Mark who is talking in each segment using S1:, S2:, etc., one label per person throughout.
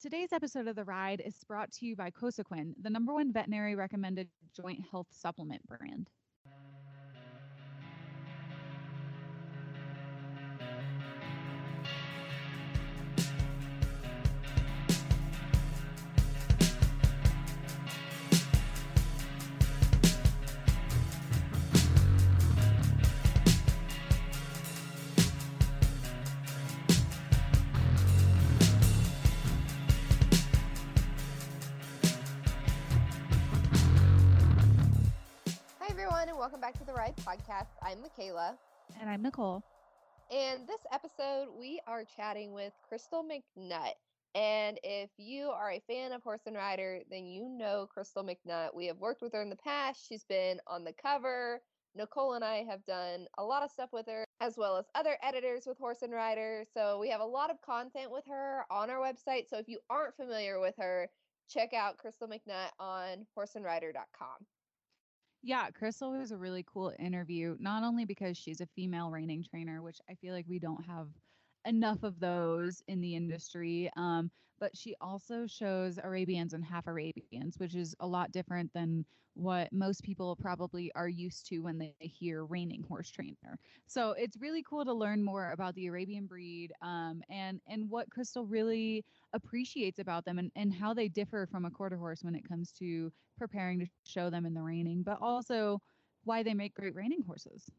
S1: Today's episode of The Ride is brought to you by Cosequin, the number one veterinary recommended joint health supplement brand.
S2: Back to the Ride Podcast. I'm Michaela.
S1: And I'm Nichole.
S2: And this episode, we are chatting with Crystal McNutt. And if you are a fan of Horse and Rider, then you know Crystal McNutt. We have worked with her in the past. She's been on the cover. Nichole and I have done a lot of stuff with her, as well as other editors with Horse and Rider. So we have a lot of content with her on our website. So if you aren't familiar with her, check out Crystal McNutt on horseandrider.com.
S1: Yeah, Crystal was a really cool interview, not only because she's a female reining trainer, which I feel like we don't have enough of those in the industry, um, but she also shows Arabians and half Arabians, which is a lot different than what most people probably are used to when they hear reining horse trainer. So it's really cool to learn more about the Arabian breed um, and and what Crystal really appreciates about them and, and how they differ from a quarter horse when it comes to preparing to show them in the reining, but also why they make great reining horses.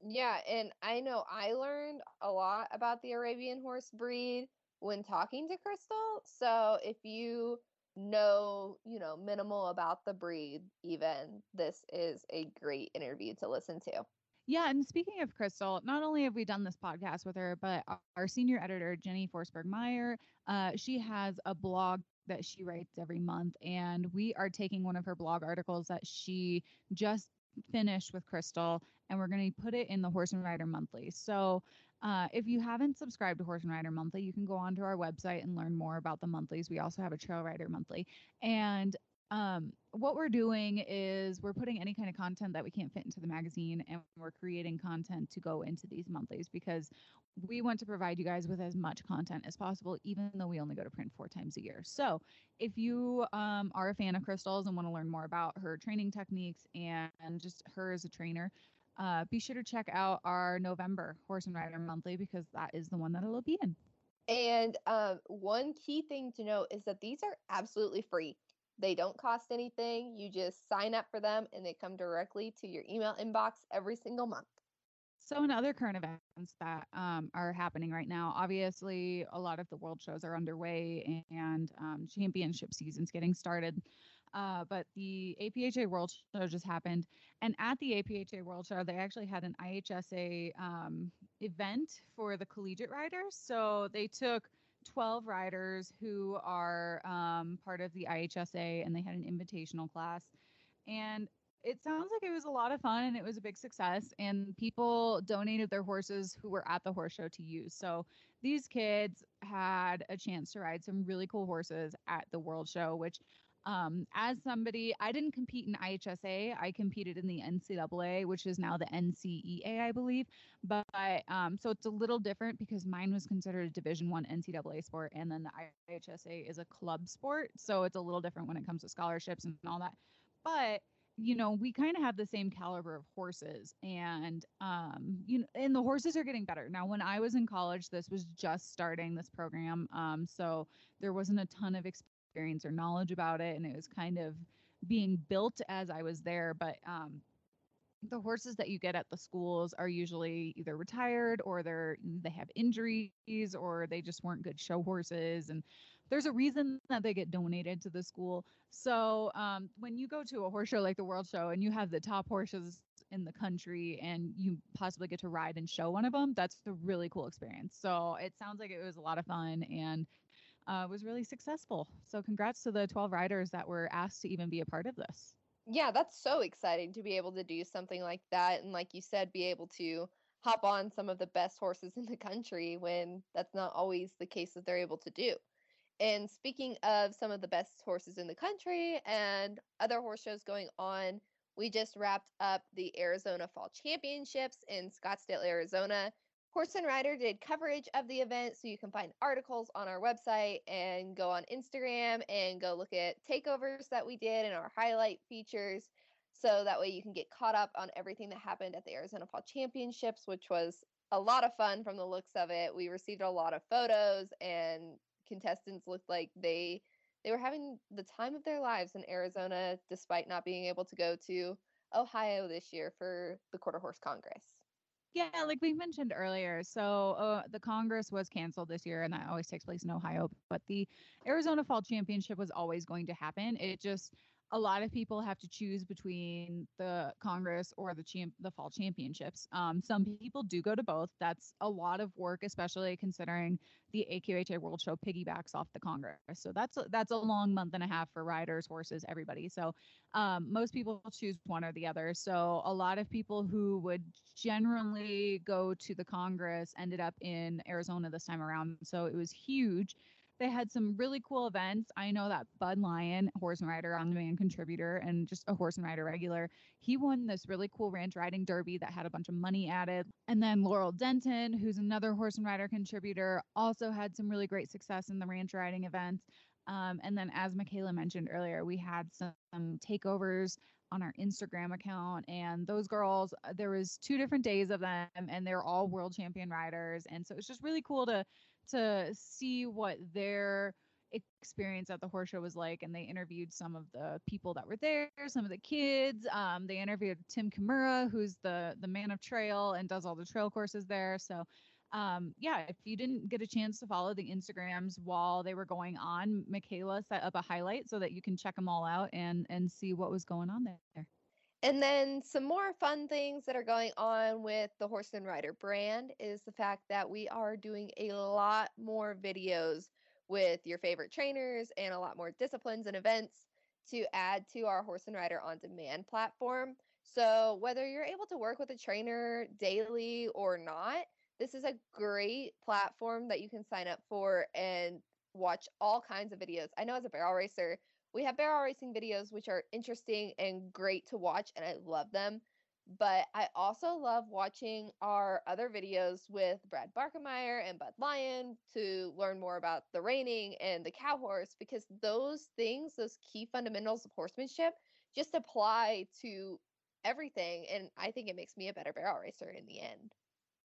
S2: Yeah, and I know I learned a lot about the Arabian horse breed when talking to Crystal. So if you know, you know, minimal about the breed, even this is a great interview to listen to.
S1: Yeah, and speaking of Crystal, not only have we done this podcast with her, but our- senior editor, Jenny Forsberg Meyer, uh, she has a blog that she writes every month, and we are taking one of her blog articles that she just finished with Crystal, and we're going to put it in the Horse and Rider Monthly. So, uh, if you haven't subscribed to Horse and Rider Monthly, you can go onto our website and learn more about the monthlies. We also have a Trail Rider Monthly, and um, what we're doing is we're putting any kind of content that we can't fit into the magazine and we're creating content to go into these monthlies because we want to provide you guys with as much content as possible even though we only go to print four times a year so if you um, are a fan of crystals and want to learn more about her training techniques and just her as a trainer uh, be sure to check out our november horse and rider monthly because that is the one that it'll be in
S2: And um, one key thing to note is that these are absolutely free. They don't cost anything. You just sign up for them and they come directly to your email inbox every single month.
S1: So, in other current events that um, are happening right now, obviously a lot of the world shows are underway and um, championship season's getting started. Uh, but the APHA World Show just happened, and at the APHA World Show, they actually had an IHSA um, event for the collegiate riders. So they took 12 riders who are um, part of the IHSA, and they had an invitational class. And it sounds like it was a lot of fun and it was a big success and people donated their horses who were at the horse show to use so these kids had a chance to ride some really cool horses at the world show which um, as somebody i didn't compete in ihsa i competed in the ncaa which is now the ncea i believe. But um, so it's a little different because mine was considered a division one ncaa sport and then the ihsa is a club sport. So it's a little different when it comes to scholarships and all that. But you know, we kind of have the same caliber of horses. And um you know and the horses are getting better. Now when I was in college, this was just starting this program. Um so there wasn't a ton of experience or knowledge about it and it was kind of being built as I was there, but um the horses that you get at the schools are usually either retired or they're they have injuries or they just weren't good show horses and there's a reason that they get donated to the school. So um, when you go to a horse show like the world show and you have the top horses in the country and you possibly get to ride and show one of them that's a really cool experience. So it sounds like it was a lot of fun and uh, was really successful so congrats to the 12 riders that were asked to even be a part of this
S2: Yeah, that's so exciting to be able to do something like that. And like you said, be able to hop on some of the best horses in the country when that's not always the case that they're able to do. And speaking of some of the best horses in the country and other horse shows going on, we just wrapped up the Arizona Fall Championships in Scottsdale, Arizona. Horse and Rider did coverage of the event, so you can find articles on our website and go on Instagram and go look at takeovers that we did and our highlight features. So that way you can get caught up on everything that happened at the Arizona Fall Championships, which was a lot of fun from the looks of it. We received a lot of photos and contestants looked like they they were having the time of their lives in Arizona despite not being able to go to Ohio this year for the Quarter Horse Congress.
S1: Yeah, like we mentioned earlier. So uh, the Congress was canceled this year, and that always takes place in Ohio. But the Arizona Fall Championship was always going to happen. It just a lot of people have to choose between the Congress or the champ the fall championships. Um, some people do go to both. That's a lot of work, especially considering the AQHA World Show piggybacks off the Congress. So that's a, that's a long month and a half for riders, horses, everybody. So um, most people choose one or the other. So a lot of people who would generally go to the Congress ended up in Arizona this time around. So it was huge they had some really cool events. I know that Bud Lyon, horse and rider on demand contributor and just a horse and rider regular, he won this really cool ranch riding derby that had a bunch of money added. And then Laurel Denton, who's another horse and rider contributor, also had some really great success in the ranch riding events. Um, and then, as Michaela mentioned earlier, we had some, takeovers on our Instagram account and those girls uh, there was two different days of them and they're all world champion riders and so it's just really cool to to see what their experience at the horse show was like and they interviewed some of the people that were there some of the kids um, they interviewed tim kimura who's the the man of trail and does all the trail courses there. So um, yeah if you didn't get a chance to follow the instagrams while they were going on michaela set up a highlight so that you can check them all out and and see what was going on there
S2: and then some more fun things that are going on with the Horse and Rider brand is the fact that we are doing a lot more videos with your favorite trainers and a lot more disciplines and events to add to our Horse and Rider on demand platform. So, whether you're able to work with a trainer daily or not, this is a great platform that you can sign up for and watch all kinds of videos. I know as a barrel racer, we have barrel racing videos which are interesting and great to watch and I love them. But I also love watching our other videos with Brad Barkemeyer and Bud Lyon to learn more about the reining and the cow horse because those things, those key fundamentals of horsemanship, just apply to everything. And I think it makes me a better barrel racer in the end.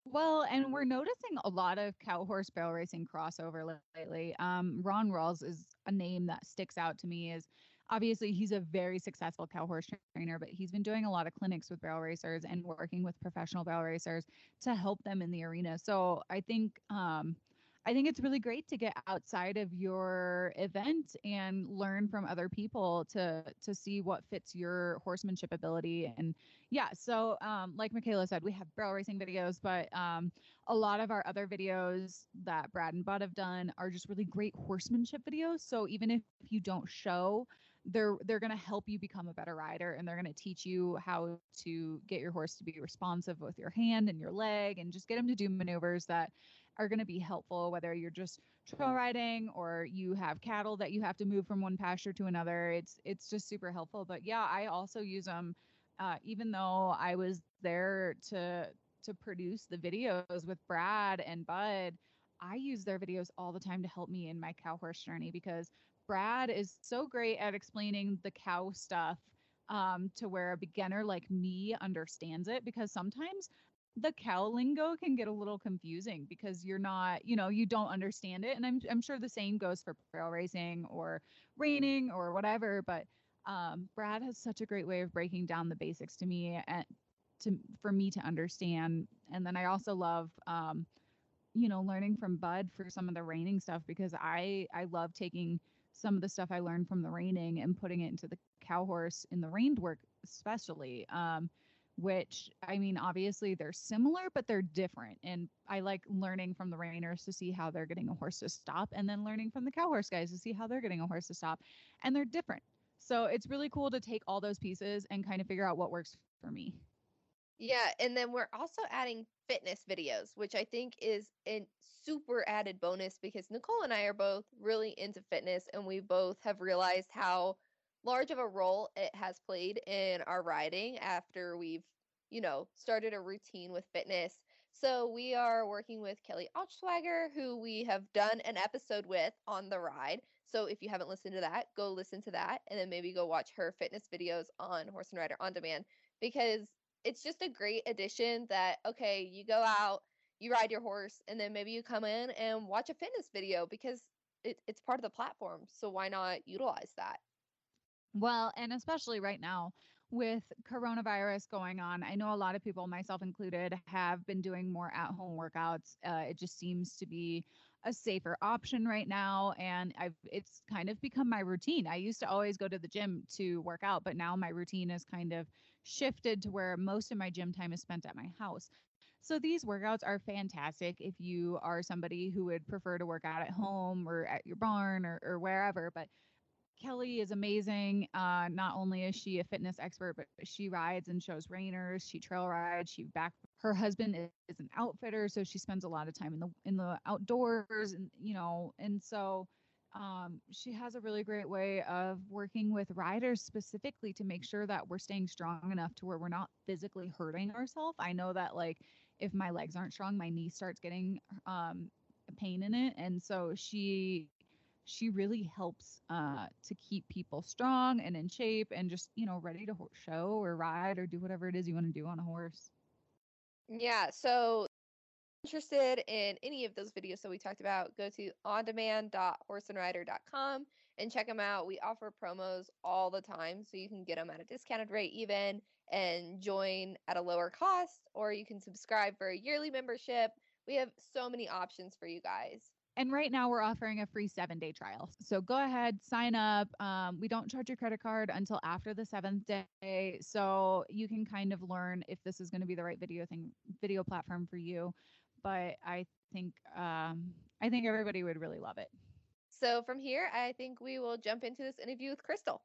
S1: Well, and we're noticing a lot of cow horse barrel racing crossover lately. Um, Ron Rawls is a name that sticks out to me. Is obviously he's a very successful cow horse trainer, but he's been doing a lot of clinics with barrel racers and working with professional barrel racers to help them in the arena. So I think um, I think it's really great to get outside of your event and learn from other people to to see what fits your horsemanship ability. And yeah, so um, like Michaela said, we have barrel racing videos, but um, a lot of our other videos that Brad and Bud have done are just really great horsemanship videos. So even if you don't show they're they're going to help you become a better rider and they're going to teach you how to get your horse to be responsive with your hand and your leg and just get them to do maneuvers that are going to be helpful whether you're just trail riding or you have cattle that you have to move from one pasture to another it's it's just super helpful. But yeah i also use them uh, even though i was there to to produce the videos with brad and bud i use their videos all the time to help me in my cow horse journey because brad is so great at explaining the cow stuff um, to where a beginner like me understands it because sometimes the cow lingo can get a little confusing because you're not, you know, you don't understand it. And I'm I'm sure the same goes for trail racing or reining or whatever. But um, Brad has such a great way of breaking down the basics to me and to for me to understand. And then I also love um, you know, learning from Bud for some of the reining stuff because I I love taking some of the stuff I learned from the reining and putting it into the cow horse in the reined work, especially. Um, which I mean, obviously they're similar, but they're different. And I like learning from the reiners to see how they're getting a horse to stop, and then learning from the cow horse guys to see how they're getting a horse to stop. And they're different. So it's really cool to take all those pieces and kind of figure out what works for me.
S2: Yeah, and then we're also adding fitness videos, which I think is a super added bonus because Nichole and I are both really into fitness and we both have realized how large of a role it has played in our riding after we've, you know, started a routine with fitness. So we are working with Kelly Altswager, who we have done an episode with on the ride. So if you haven't listened to that, go listen to that and then maybe go watch her fitness videos on Horse and Rider on Demand because it's just a great addition that okay, you go out, you ride your horse and then maybe you come in and watch a fitness video because it, it's part of the platform. So why not utilize that?
S1: Well, and especially right now with coronavirus going on, I know a lot of people, myself included, have been doing more at home workouts. Uh, it just seems to be a safer option right now and I've it's kind of become my routine. I used to always go to the gym to work out, but now my routine is kind of shifted to where most of my gym time is spent at my house. So these workouts are fantastic if you are somebody who would prefer to work out at home or at your barn or, or wherever. But Kelly is amazing. Uh, not only is she a fitness expert, but she rides and shows reiners. She trail rides. She back. Her husband is, is an outfitter, so she spends a lot of time in the in the outdoors, and you know, and so um, she has a really great way of working with riders specifically to make sure that we're staying strong enough to where we're not physically hurting ourselves. I know that like if my legs aren't strong, my knee starts getting um, pain in it, and so she she really helps uh, to keep people strong and in shape and just you know ready to show or ride or do whatever it is you want to do on a horse.
S2: Yeah. So interested in any of those videos that we talked about, go to ondemand.horseandrider.com and check them out. We offer promos all the time, so you can get them at a discounted rate even and join at a lower cost, or you can subscribe for a yearly membership. We have so many options for you guys.
S1: And right now we're offering a free seven day trial. So go ahead, sign up. Um, we don't charge your credit card until after the seventh day. So you can kind of learn if this is going to be the right video thing, video platform for you. But I think um, I think everybody would really love it.
S2: So from here, I think we will jump into this interview with Crystal.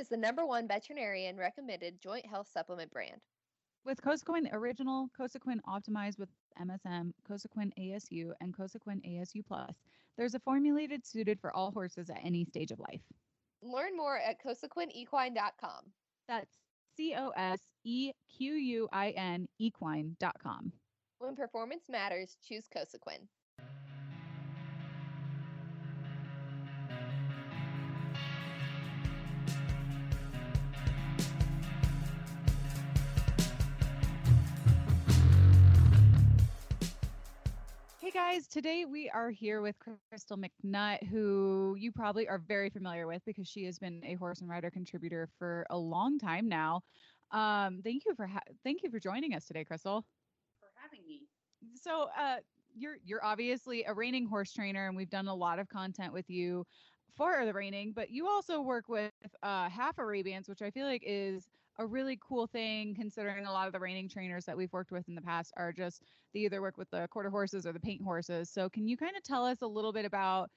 S2: Is the number one veterinarian recommended joint health supplement brand.
S1: With Cosequin Original, Cosequin Optimized with MSM, Cosequin ASU, and Cosequin ASU Plus, there's a formulated suited for all horses at any stage of life.
S2: Learn more at cosequinequine.com.
S1: That's C O S E Q U I N equine.com.
S2: When performance matters, choose Cosequin.
S1: Hey guys, today we are here with Crystal McNutt, who you probably are very familiar with because she has been a horse and rider contributor for a long time now. Um, thank you for ha- thank you for joining us today, Crystal.
S3: For having me.
S1: So, uh, you're you're obviously a reining horse trainer, and we've done a lot of content with you for the reining, but you also work with uh, half Arabians, which I feel like is a really cool thing considering a lot of the reining trainers that we've worked with in the past are just they either work with the quarter horses or the paint horses. So can you kind of tell us a little bit about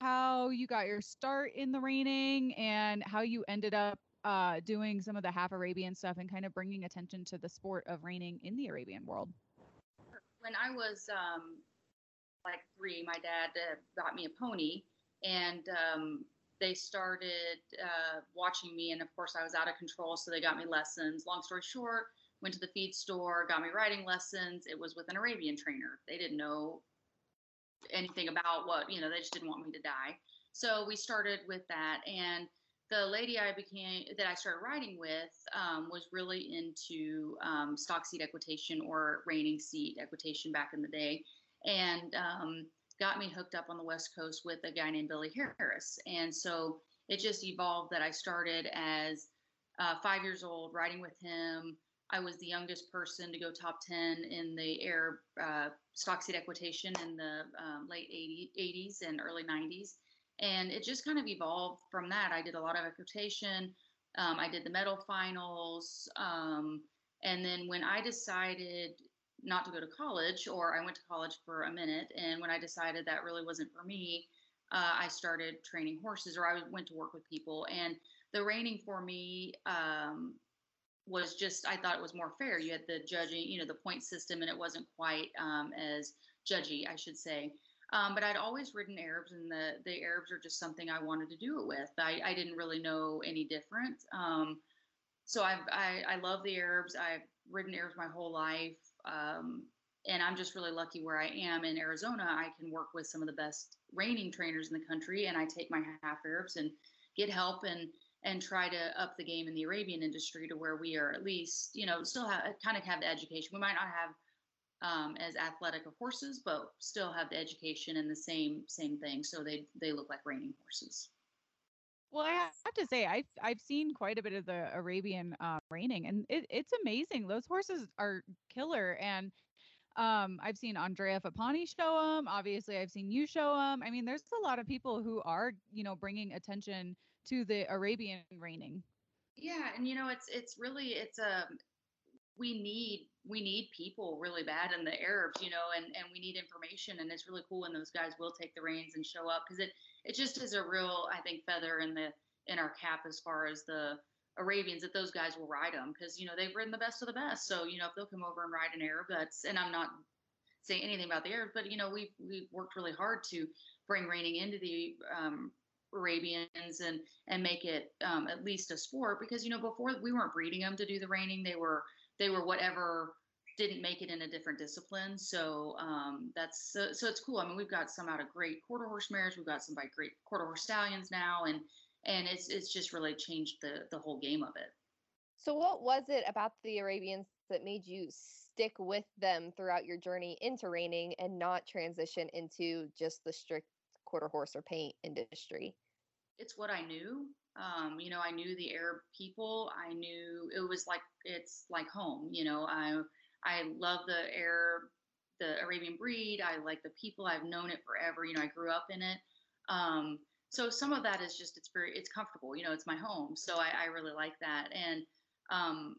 S1: how you got your start in the reining and how you ended up uh, doing some of the half Arabian stuff and kind of bringing attention to the sport of reining in the Arabian world?
S3: When I was um, like three, my dad uh, got me a pony and um, they started uh, watching me, and of course, I was out of control, so they got me lessons. Long story short, went to the feed store, got me riding lessons. It was with an Arabian trainer. They didn't know anything about what, you know, they just didn't want me to die. So we started with that. And the lady I became, that I started riding with, um, was really into um, stock seat equitation or reining seat equitation back in the day. And um, got me hooked up on the West Coast with a guy named Billy Harris. And so it just evolved that I started as uh, five years old riding with him. I was the youngest person to go top 10 in the air uh, stock seat equitation in the um, late 80, 80s and early 90s. And it just kind of evolved from that. I did a lot of equitation. Um, I did the medal finals. Um, and then when I decided not to go to college, or I went to college for a minute. And when I decided that really wasn't for me, uh, I started training horses, or I went to work with people. And the reining for me um, was just I thought it was more fair. You had the judging, you know, the point system, and it wasn't quite um, as judgy, I should say. Um, but I'd always ridden Arabs, and the the Arabs are just something I wanted to do it with. I, I didn't really know any different. Um, so I've, I I love the Arabs. I've ridden Arabs my whole life, um, and I'm just really lucky where I am in Arizona. I can work with some of the best reining trainers in the country, and I take my half Arabs and get help and and try to up the game in the Arabian industry to where we are at least, you know, still have kind of have the education. We might not have um, as athletic of horses, but still have the education and the same same thing. So they they look like reining horses.
S1: Well, I have to say, I've I've seen quite a bit of the Arabian uh, reining, and it, it's amazing. Those horses are killer, and um, I've seen Andrea Fappani show them. Obviously, I've seen you show them. I mean, there's a lot of people who are, you know, bringing attention to the Arabian reining.
S3: Yeah, and you know, it's it's really it's a um, we need we need people really bad in the Arabs, you know, and and we need information, and it's really cool when those guys will take the reins and show up because it it just is a real I think feather in the in our cap as far as the Arabians that those guys will ride them because you know they've ridden the best of the best. So you know if they'll come over and ride an Arab, that's and I'm not saying anything about the Arabs, but you know we've we've worked really hard to bring reining into the um, Arabians and and make it um, at least a sport because you know before we weren't breeding them to do the reining they were they were whatever didn't make it in a different discipline so um, that's so, so it's cool I mean we've got some out of great quarter horse mares we've got some by great quarter horse stallions now and and it's it's just really changed the the whole game of it.
S2: So what was it about the Arabians that made you stick with them throughout your journey into reining and not transition into just the strict quarter horse or paint industry?
S3: It's what I knew. Um, you know, I knew the Arab people. I knew it was like it's like home. You know, I I love the Arab, the Arabian breed. I like the people. I've known it forever. You know, I grew up in it. Um, so some of that is just it's very it's comfortable you know it's my home so i, I really like that and um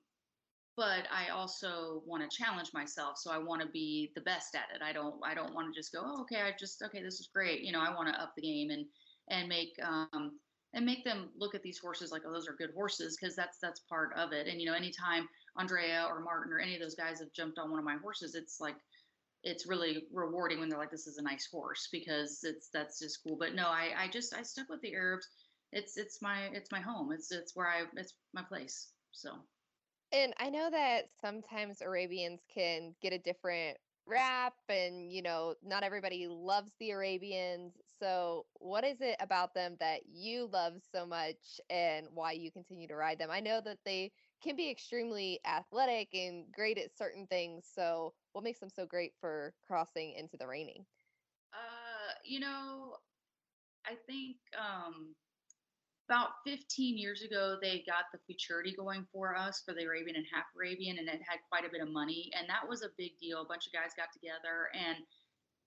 S3: but i also want to challenge myself so i want to be the best at it i don't i don't want to just go oh, okay i just okay this is great you know i want to up the game and and make um and make them look at these horses like oh those are good horses because that's that's part of it and you know anytime andrea or martin or any of those guys have jumped on one of my horses it's like it's really rewarding when they're like, this is a nice horse because it's that's just cool. But no, I I just I stuck with the Arabs. It's it's my it's my home. It's it's where I it's my place. So.
S2: And I know that sometimes Arabians can get a different rap and you know not everybody loves the arabians so what is it about them that you love so much and why you continue to ride them i know that they can be extremely athletic and great at certain things so what makes them so great for crossing into the reining?
S3: Uh, you know, I think um, about 15 years ago they got the futurity going for us for the Arabian and half Arabian, and it had quite a bit of money, and that was a big deal. A bunch of guys got together, and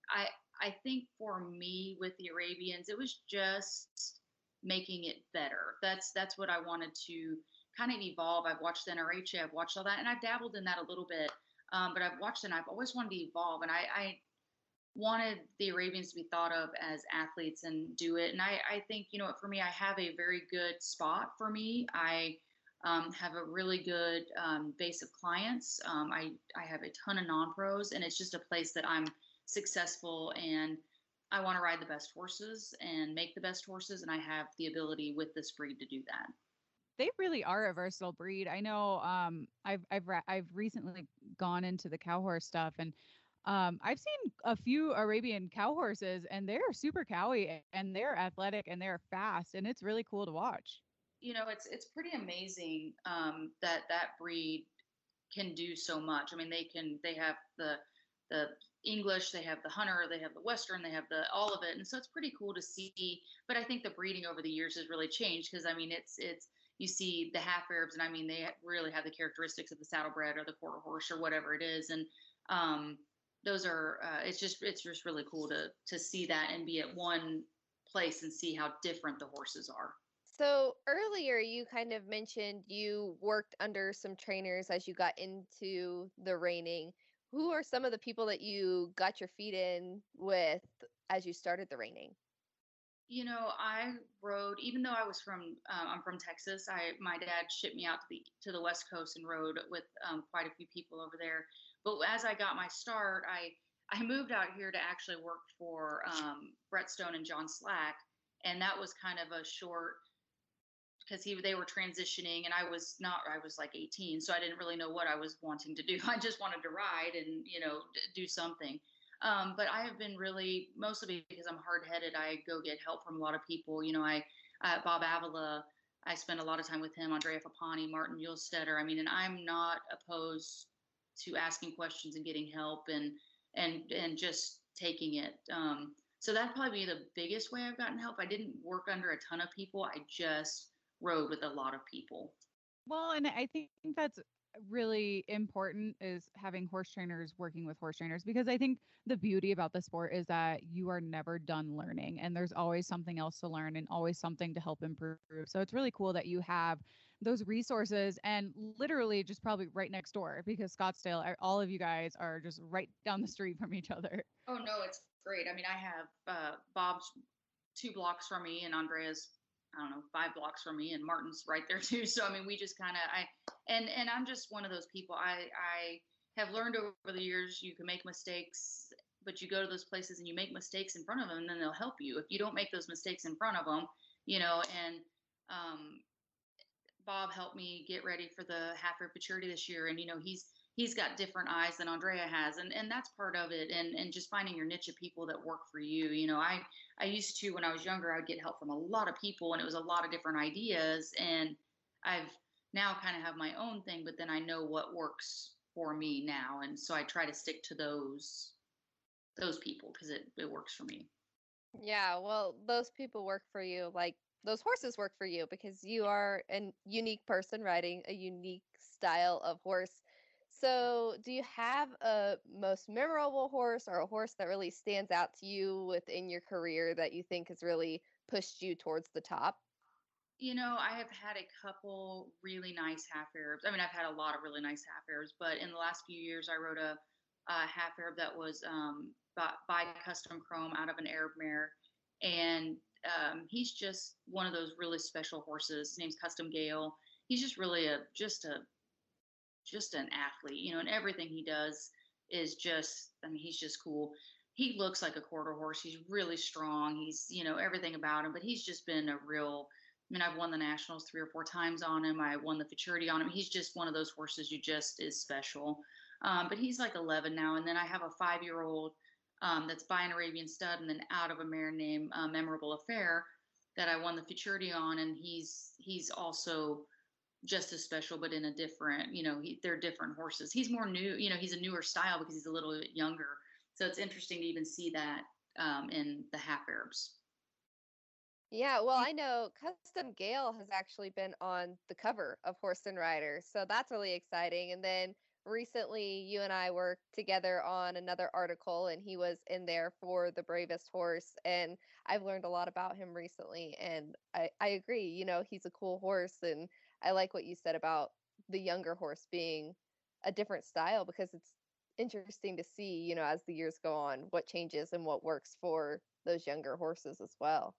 S3: I I think for me with the Arabians, it was just making it better. That's that's what I wanted to kind of evolve. I've watched the NRHA, I've watched all that, and I've dabbled in that a little bit. Um, but I've watched and I've always wanted to evolve, and I, I wanted the Arabians to be thought of as athletes and do it. And I, I think you know, what, for me, I have a very good spot for me. I um, have a really good um, base of clients. Um, I I have a ton of non pros, and it's just a place that I'm successful and I want to ride the best horses and make the best horses, and I have the ability with this breed to do that
S1: they really are a versatile breed. I know um, I've I've I've recently gone into the cow horse stuff and um, I've seen a few Arabian cow horses and they're super cowy and they're athletic and they're fast and it's really cool to watch.
S3: You know, it's it's pretty amazing um, that that breed can do so much. I mean, they can they have the the English, they have the hunter, they have the Western, they have the all of it, and so it's pretty cool to see. But I think the breeding over the years has really changed because I mean, it's it's you see the half Arabs, and I mean they really have the characteristics of the saddlebred or the quarter horse or whatever it is, and um, those are uh, it's just it's just really cool to to see that and be at one place and see how different the horses are.
S2: So earlier you kind of mentioned you worked under some trainers as you got into the reining. Who are some of the people that you got your feet in with as you started the reining?
S3: You know, I rode even though I was from um, I'm from Texas. I my dad shipped me out to the to the West Coast and rode with um, quite a few people over there. But as I got my start, I I moved out here to actually work for um, Brett Stone and John Slack, and that was kind of a short because he they were transitioning and I was not I was like 18 so I didn't really know what I was wanting to do I just wanted to ride and you know do something um, but I have been really mostly because I'm hard headed I go get help from a lot of people you know I uh, Bob Avila I spend a lot of time with him Andrea Fappani Martin Muehlstaetter I mean and I'm not opposed to asking questions and getting help and and and just taking it um, so that'd probably be the biggest way I've gotten help I didn't work under a ton of people I just rode with a lot of people.
S1: Well, and I think that's really important is having horse trainers working with horse trainers because I think the beauty about the sport is that you are never done learning and there's always something else to learn and always something to help improve. So it's really cool that you have those resources and literally just probably right next door because Scottsdale, all of you guys are just right down the street from each other.
S3: Oh no, it's great. I mean, I have uh, Bob's two blocks from me and Andrea's I don't know, five blocks from me, and Martin's right there too. So I mean, we just kind of I and and I'm just one of those people. I I have learned over the years you can make mistakes, but you go to those places and you make mistakes in front of them, and then they'll help you. If you don't make those mistakes in front of them, you know, and um, Bob helped me get ready for the half year maturity this year, and you know he's he's got different eyes than Andrea has, and and that's part of it. And and just finding your niche of people that work for you. You know, I I used to when I was younger, I'd get help from a lot of people, and it was a lot of different ideas. And I've now kind of have my own thing, but then I know what works for me now, and so I try to stick to those those people because it it works for me.
S2: Yeah, well, those people work for you like those horses work for you because you are a unique person riding a unique style of horse so, do you have a most memorable horse or a horse that really stands out to you within your career that you think has really pushed you towards the top?
S3: You know, I have had a couple really nice half Arabs. I mean, I've had a lot of really nice half Arabs, but in the last few years, I rode a, a half Arab that was um, by, by, Custom Chrome out of an Arab mare. And um, he's just one of those really special horses. His name's Custom Gale. He's just really a just a just an athlete, you know, and everything he does is just, I mean, he's just cool. He looks like a quarter horse. He's really strong. He's, you know, everything about him, but he's just been a real, I mean, I've won the nationals three or four times on him. I won the futurity on him. He's just one of those horses you just is special. Um, but he's like 11 now. And then I have a five year old um, that's by an Arabian stud and then out of a mare named uh, Memorable Affair that I won the futurity on. And he's, he's also, just as special, but in a different, you know, he, they're different horses. He's more new, you know, he's a newer style because he's a little bit younger. So it's interesting to even see that um, in the half Arabs.
S2: Yeah, well, I know Custom Gale has actually been on the cover of Horse and Rider, so that's really exciting. And then recently, you and I worked together on another article, and he was in there for the bravest horse. And I've learned a lot about him recently, and I, I agree. You know, he's a cool horse, and I like what you said about the younger horse being a different style because it's interesting to see, you know, as the years go on, what changes and what works for those younger horses as well.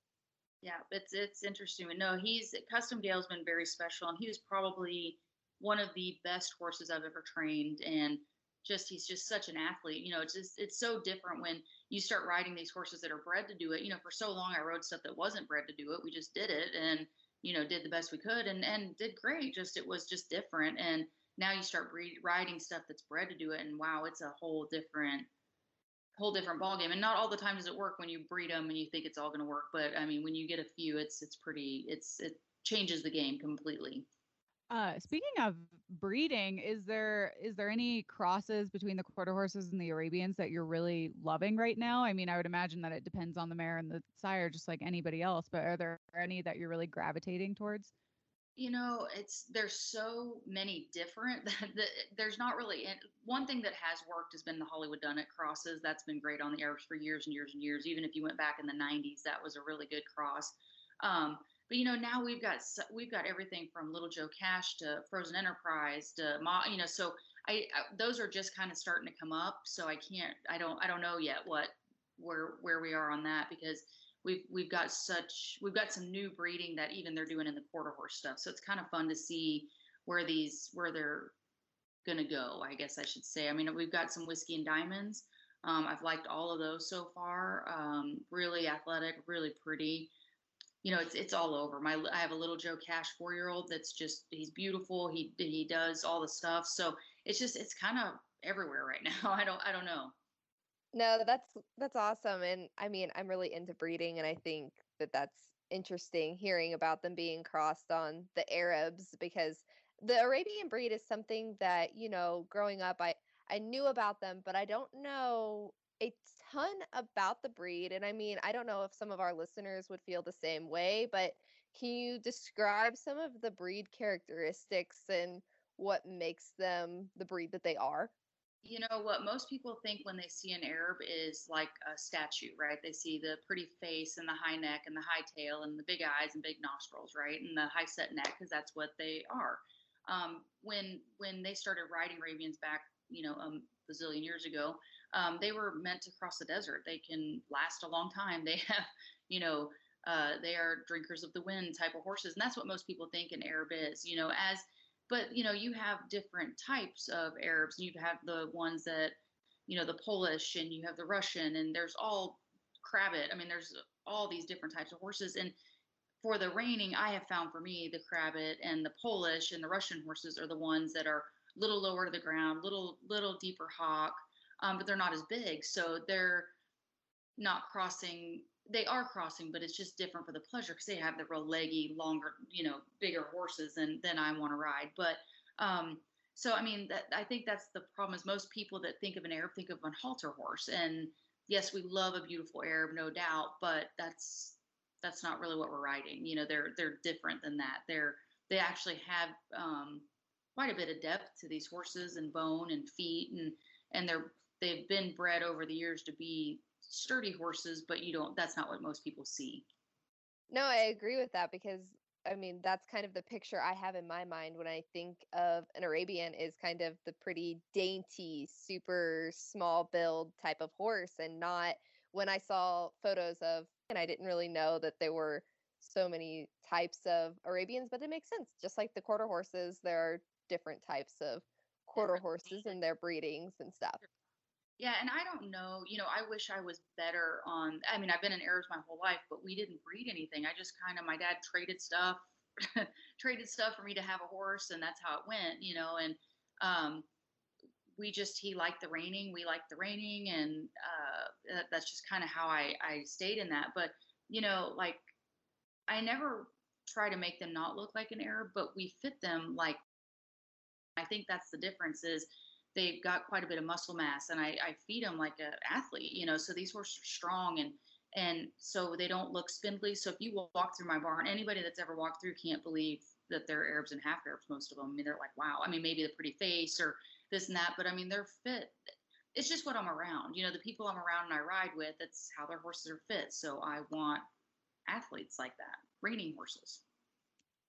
S3: Yeah, it's it's interesting. No, he's Custom Gale's been very special, and he was probably one of the best horses I've ever trained. And just he's just such an athlete. You know, it's just it's so different when you start riding these horses that are bred to do it. You know, for so long I rode stuff that wasn't bred to do it. We just did it, and you know did the best we could and and did great just it was just different. And now you start breed, writing stuff that's bred to do it and wow it's a whole different whole different ball game and not all the time does it work when you breed them and you think it's all going to work but i mean when you get a few it's it's pretty it's it changes the game completely
S1: uh, speaking of breeding, is there is there any crosses between the quarter horses and the Arabians that you're really loving right now? I mean, I would imagine that it depends on the mare and the sire, just like anybody else. But are there any that you're really gravitating towards?
S3: You know, it's there's so many different that, there's not really one thing that has worked has been the Hollywood Dun It crosses. That's been great on the Arabs for years and years and years. Even if you went back in the 90s, that was a really good cross. Um, but you know now we've got we've got everything from little joe cash to frozen enterprise to Ma. you know so I, I, those are just kind of starting to come up so i can't i don't i don't know yet what where where we are on that because we've we've got such we've got some new breeding that even they're doing in the quarter horse stuff. So it's kind of fun to see where these where they're gonna go. I guess I should say. I mean, we've got some whiskey and diamonds. Um, I've liked all of those so far. Um, really athletic, really pretty. You know, it's it's all over. My I have a little Joe Cash four year old that's just he's beautiful. He he does all the stuff. So it's just it's kind of everywhere right now. I don't I don't know.
S2: No, that's that's awesome, and I mean, I'm really into breeding, and I think that that's interesting hearing about them being crossed on the Arabs because the Arabian breed is something that you know, growing up, I I knew about them, but I don't know a ton about the breed. And I mean, I don't know if some of our listeners would feel the same way, but can you describe some of the breed characteristics and what makes them the breed that they are?
S3: You know what most people think when they see an Arab is like a statue, right? They see the pretty face and the high neck and the high tail and the big eyes and big nostrils, right? And the high set neck because that's what they are. Um, when when they started riding Arabians back, you know, um, a bazillion years ago, um, they were meant to cross the desert. They can last a long time. They have, you know, uh, they are drinkers of the wind type of horses, and that's what most people think an Arab is. You know, as but you know you have different types of arabs you have the ones that you know the polish and you have the russian and there's all Crabbet i mean there's all these different types of horses and for the reining i have found for me the Crabbet and the polish and the russian horses are the ones that are little lower to the ground little little deeper hock um, but they're not as big so they're not crossing they are crossing, but it's just different for the pleasure because they have the real leggy, longer, you know, bigger horses than than I want to ride. But um, so I mean, that I think that's the problem is most people that think of an Arab think of an halter horse, and yes, we love a beautiful Arab, no doubt, but that's that's not really what we're riding. You know, they're they're different than that. They're they actually have um, quite a bit of depth to these horses and bone and feet and and they're they've been bred over the years to be sturdy horses, but you don't, that's not what most people see.
S2: No, I agree with that because I mean, that's kind of the picture I have in my mind when I think of an Arabian is kind of the pretty dainty, super small build type of horse and not when I saw photos of and I didn't really know that there were so many types of Arabians, but it makes sense. Just like the quarter horses, there are different types of quarter horses and their breedings and stuff.
S3: Yeah, and I don't know, you know, I wish I was better on I mean, I've been in Arabs my whole life, but we didn't breed anything. I just kind of my dad traded stuff, traded stuff for me to have a horse and that's how it went, you know, and um we just he liked the reining, we liked the reining and uh that's just kind of how I I stayed in that. But, you know, like I never try to make them not look like an Arab, but we fit them like I think that's the difference is they've got quite a bit of muscle mass and I, I feed them like an athlete, you know, so these horses are strong and, and so they don't look spindly. So if you walk through my barn, anybody that's ever walked through can't believe that they're Arabs and half Arabs, most of them. I mean, they're like, wow. I mean, maybe the pretty face or this and that, but I mean, they're fit. It's just what I'm around. You know, the people I'm around and I ride with, that's how their horses are fit. So I want athletes like that, reining horses.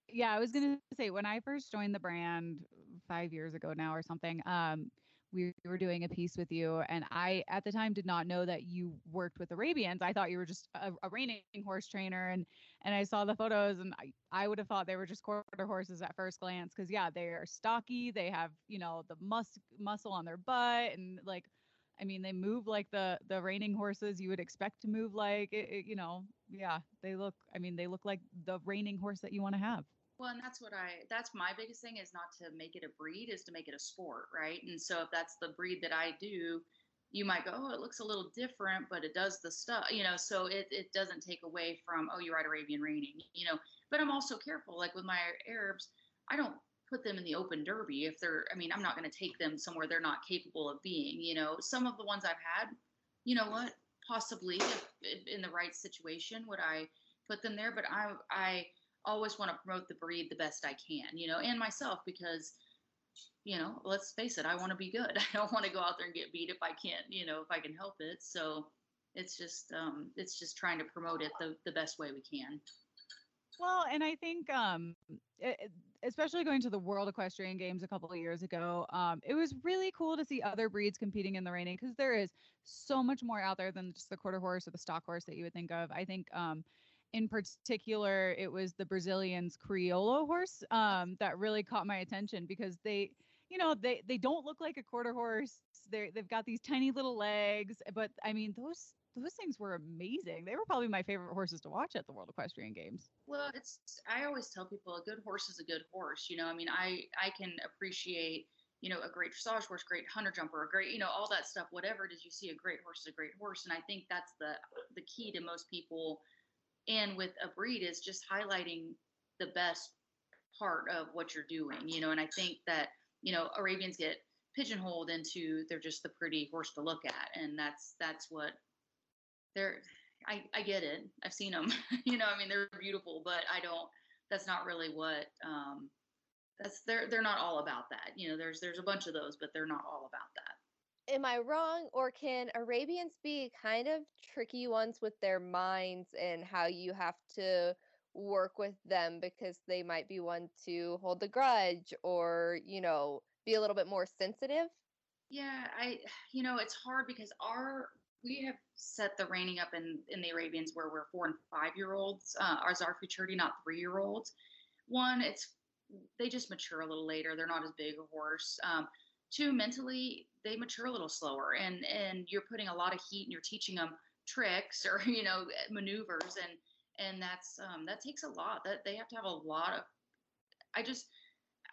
S1: Yeah, I was gonna say when I first joined the brand five years ago now or something, um, we were doing a piece with you, and I at the time did not know that you worked with Arabians. I thought you were just a, a reining horse trainer, and and I saw the photos, and I, I would have thought they were just quarter horses at first glance, because yeah, they are stocky, they have you know the mus- muscle on their butt, and like I mean, they move like the the reining horses you would expect to move like. It, it, you know, yeah, they look. I mean, they look like the reining horse that you want to have.
S3: Well, and that's what I, that's my biggest thing is not to make it a breed, is to make it a sport, right? And so if that's the breed that I do, you might go, oh, it looks a little different, but it does the stuff, you know, so it, it doesn't take away from, oh, you ride Arabian reining, you know, but I'm also careful. Like with my Arabs, I don't put them in the open derby if they're, I mean, I'm not going to take them somewhere they're not capable of being, you know, some of the ones I've had, you know what, possibly if, if in the right situation would I put them there, but I, I, always want to promote the breed the best I can, you know, and myself because, you know, let's face it, I want to be good. I don't want to go out there and get beat if I can't, you know, if I can help it. So it's just, um, it's just trying to promote it the, the best way we can.
S1: Well, and I think um, it, especially going to the World Equestrian Games a couple of years ago, um, it was really cool to see other breeds competing in the reining because there is so much more out there than just the quarter horse or the stock horse that you would think of. I think um, in particular, it was the Brazilians Criollo horse um, that really caught my attention because they, you know, they they don't look like a quarter horse. They they've got these tiny little legs, but I mean those those things were amazing. They were probably my favorite horses to watch at the World Equestrian Games.
S3: Well, it's I always tell people a good horse is a good horse. You know, I mean, I I can appreciate you know a great dressage horse, great hunter jumper, a great you know all that stuff. Whatever it is you see, a great horse is a great horse, and I think that's the the key to most people. And with a breed is just highlighting the best part of what you're doing. You know, and I think that you know Arabians get pigeonholed into they're just the pretty horse to look at, and that's that's what they're I, I get it. I've seen them. you know, I mean, they're beautiful, but I don't. That's not really what. Um, that's they're they're not all about that. You know, there's there's a bunch of those, but they're not all about that.
S2: Am I wrong, or can Arabians be kind of tricky ones with their minds and how you have to work with them because they might be one to hold the grudge or you know be a little bit more sensitive?
S3: Yeah, I you know it's hard because our we have set the reining up in in the Arabians where we're four and five year olds. Uh, ours are futurity, not three year olds. One, it's they just mature a little later. They're not as big a horse. Um, two, mentally they mature a little slower, and and you're putting a lot of heat and you're teaching them tricks or you know maneuvers, and and that's um, that takes a lot. That they have to have a lot of. I just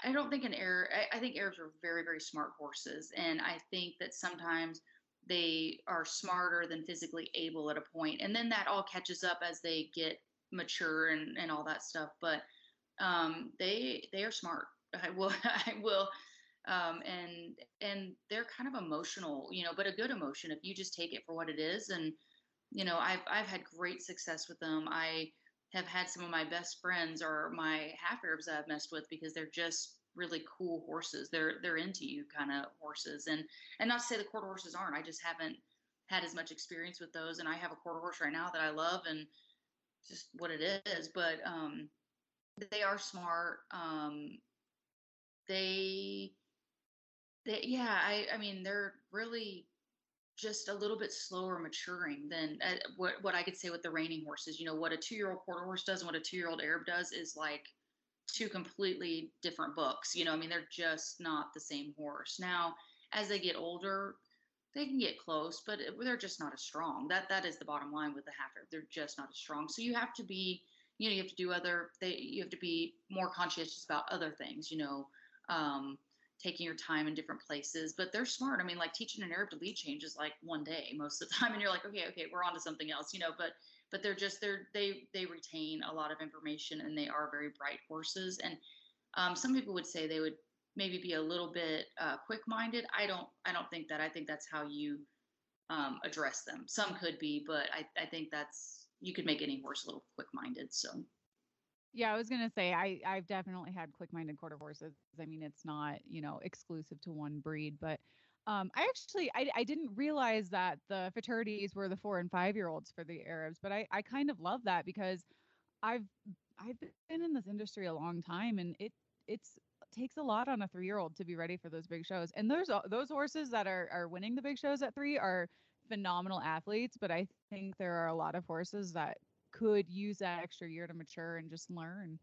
S3: I don't think an Arab. I, I think Arabs are very very smart horses, and I think that sometimes they are smarter than physically able at a point and then that all catches up as they get mature and, and all that stuff but um, they they are smart i will i will um, and and they're kind of emotional you know but a good emotion if you just take it for what it is and you know i've i've had great success with them i have had some of my best friends or my half arabs i've messed with because they're just really cool horses. They're they're into you kind of horses, and and not to say the quarter horses aren't. I just haven't had as much experience with those, and I have a quarter horse right now that I love, and just what it is. But um, they are smart. Um, they they yeah. I I mean they're really just a little bit slower maturing than uh, what what I could say with the reining horses. You know what a two year old quarter horse does and what a two year old Arab does is like two completely different books. You know, I mean, they're just not the same horse. Now, as they get older, they can get close, but they're just not as strong. That that is the bottom line with the half. They're just not as strong. So you have to be, you know, you have to do other. They you have to be more conscientious about other things. You know, um, taking your time in different places. But they're smart. I mean, like teaching an Arab to lead change is like one day most of the time, and you're like, okay, okay, we're on to something else. You know, but but they're just they're they they retain a lot of information and they are very bright horses and um, some people would say they would maybe be a little bit uh, quick-minded i don't i don't think that i think that's how you um, address them some could be but I, I think that's you could make any horse a little quick-minded so
S1: yeah, I was gonna say I I've definitely had quick-minded quarter horses. I mean, it's not you know exclusive to one breed, but um, I actually I, I didn't realize that the futurities were the four and five year olds for the Arabs, but I, I kind of love that because I've I've been in this industry a long time and it it's takes a lot on a three year old to be ready for those big shows. And those those horses that are are winning the big shows at three are phenomenal athletes, but I think there are a lot of horses that could use that extra year to mature and just learn.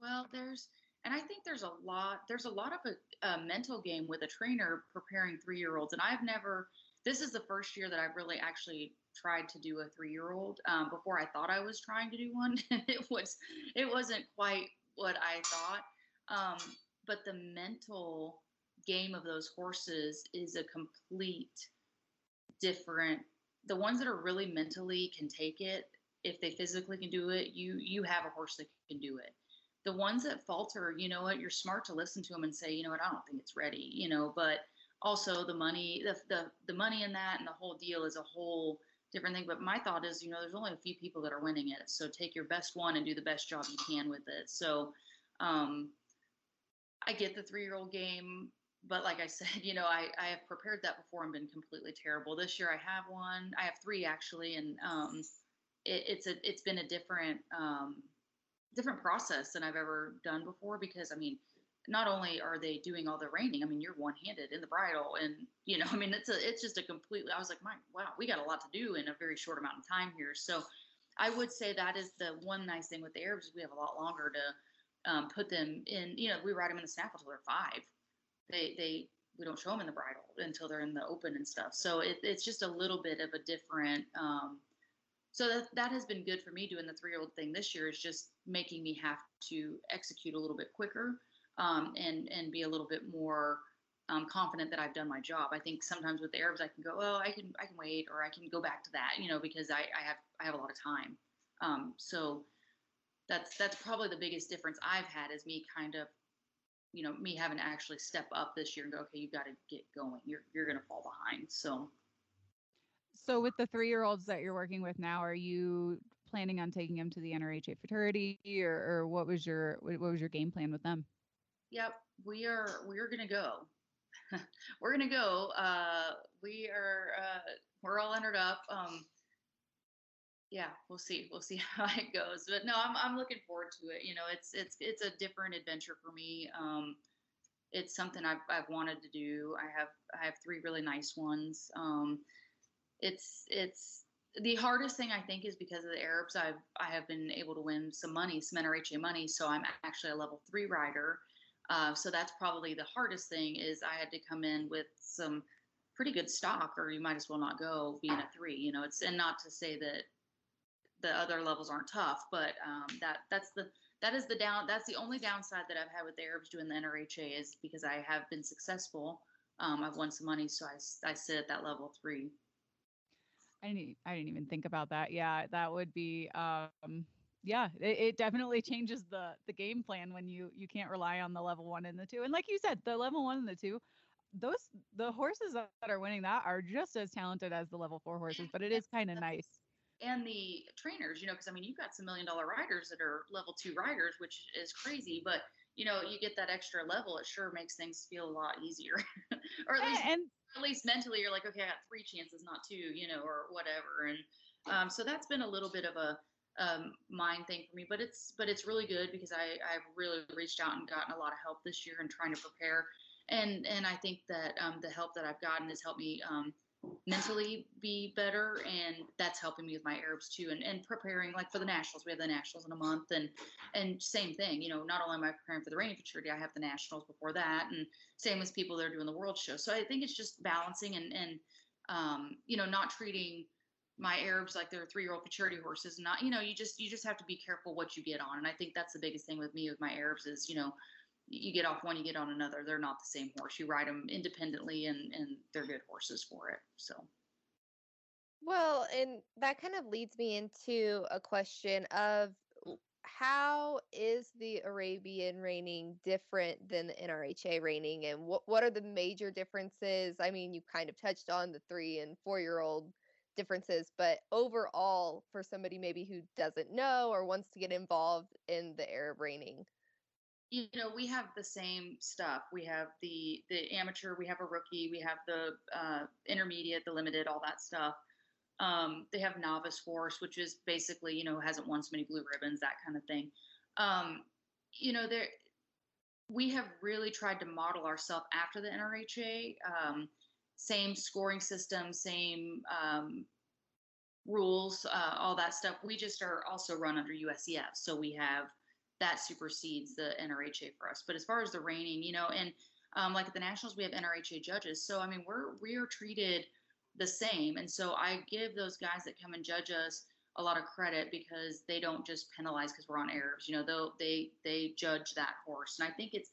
S3: Well, there's and I think there's a lot there's a lot of a, a mental game with a trainer preparing three year olds. And I've never this is the first year that I've really actually tried to do a three year old. Um, before I thought I was trying to do one, it was it wasn't quite what I thought. Um, but the mental game of those horses is a complete different. The ones that are really mentally can take it. If they physically can do it, you you have a horse that can do it the ones that falter, you know what, you're smart to listen to them and say, you know what, I don't think it's ready, you know, but also the money, the, the, the money in that and the whole deal is a whole different thing. But my thought is, you know, there's only a few people that are winning it. So take your best one and do the best job you can with it. So, um, I get the three year old game, but like I said, you know, I, I have prepared that before and been completely terrible. This year I have one, I have three actually. And, um, it, it's a, it's been a different, um, different process than I've ever done before because I mean, not only are they doing all the reining, I mean, you're one-handed in the bridle, and you know, I mean, it's a it's just a completely. I was like, my wow, we got a lot to do in a very short amount of time here. So, I would say that is the one nice thing with the Arabs we have a lot longer to um, put them in. You know, we ride them in the snaffle until they're five. They they we don't show them in the bridle until they're in the open and stuff. So it, it's just a little bit of a different. Um, so that that has been good for me doing the three year old thing this year is just making me have to execute a little bit quicker um, and and be a little bit more um, confident that I've done my job. I think sometimes with the Arabs I can go, oh, I can I can wait or I can go back to that, you know, because I, I have I have a lot of time. Um, so that's that's probably the biggest difference I've had is me kind of, you know, me having to actually step up this year and go, okay, you got to get going. You're you're gonna fall behind. So.
S1: So with the three year olds that you're working with now, are you planning on taking them to the NRHA futurity, or, or what was your what was your game plan with them?
S3: Yep, we are we are gonna go. we're gonna go. Uh, we are uh, we're all entered up. Um, yeah, we'll see. We'll see how it goes. But no, I'm I'm looking forward to it. You know, it's it's it's a different adventure for me. Um, it's something I've I've wanted to do. I have I have three really nice ones. Um, it's it's the hardest thing I think is because of the Arabs. I've I have been able to win some money, some NRHA money. So I'm actually a level three rider. Uh, so that's probably the hardest thing is I had to come in with some pretty good stock, or you might as well not go being a three. You know, it's and not to say that the other levels aren't tough, but um, that that's the that is the down that's the only downside that I've had with the Arabs doing the NRHA is because I have been successful. Um, I've won some money, so I I sit at that level three.
S1: I didn't I didn't even think about that. Yeah, that would be um yeah, it, it, definitely changes the the game plan when you you can't rely on the level 1 and the 2. And like you said, the level 1 and the 2 those the horses that are winning that are just as talented as the level 4 horses, but it is kind of nice.
S3: And the trainers, you know, because I mean, you've got some million dollar riders that are level two riders, which is crazy, but you know, you get that extra level, it sure makes things feel a lot easier. or at least and, at least mentally you're like, okay, I got three chances, not two, you know, or whatever. And um, so that's been a little bit of a um, mind thing for me, but it's but it's really good because I I've really reached out and gotten a lot of help this year and trying to prepare. And and I think that um, the help that I've gotten has helped me um, mentally be better and that's helping me with my arabs too and, and preparing like for the nationals. We have the nationals in a month and and same thing you know not only am i preparing for the reining futurity i have the nationals before that and same as people that are doing the world show. So i think it's just balancing and and um, you know not treating my arabs like they're three year old futurity horses not you know you just you just have to be careful what you get on and i think that's the biggest thing with me with my arabs is you know you get off one, you get on another. They're not the same horse. You ride them independently, and and they're good horses for it. So.
S2: Well, and that kind of leads me into a question of how is the Arabian reining different than the NRHA reining, and what what are the major differences? I mean, you kind of touched on the three and four year old differences, but overall, for somebody maybe who doesn't know or wants to get involved in the Arab reining,
S3: you know we have the same stuff. We have the the amateur we have a rookie we have the uh, intermediate the limited all that stuff. Um, they have novice horse which is basically you know hasn't won so many blue ribbons that kind of thing. Um, you know there we have really tried to model ourselves after the nrha um, same scoring system same um, rules uh, all that stuff. We just are also run under usef so we have that supersedes the NRHA for us. But as far as the reining, you know, and um, like at the nationals, we have NRHA judges. So I mean, we're we are treated the same, and so I give those guys that come and judge us a lot of credit because they don't just penalize because we're on Arabs. You know, they'll they they judge that horse, and I think it's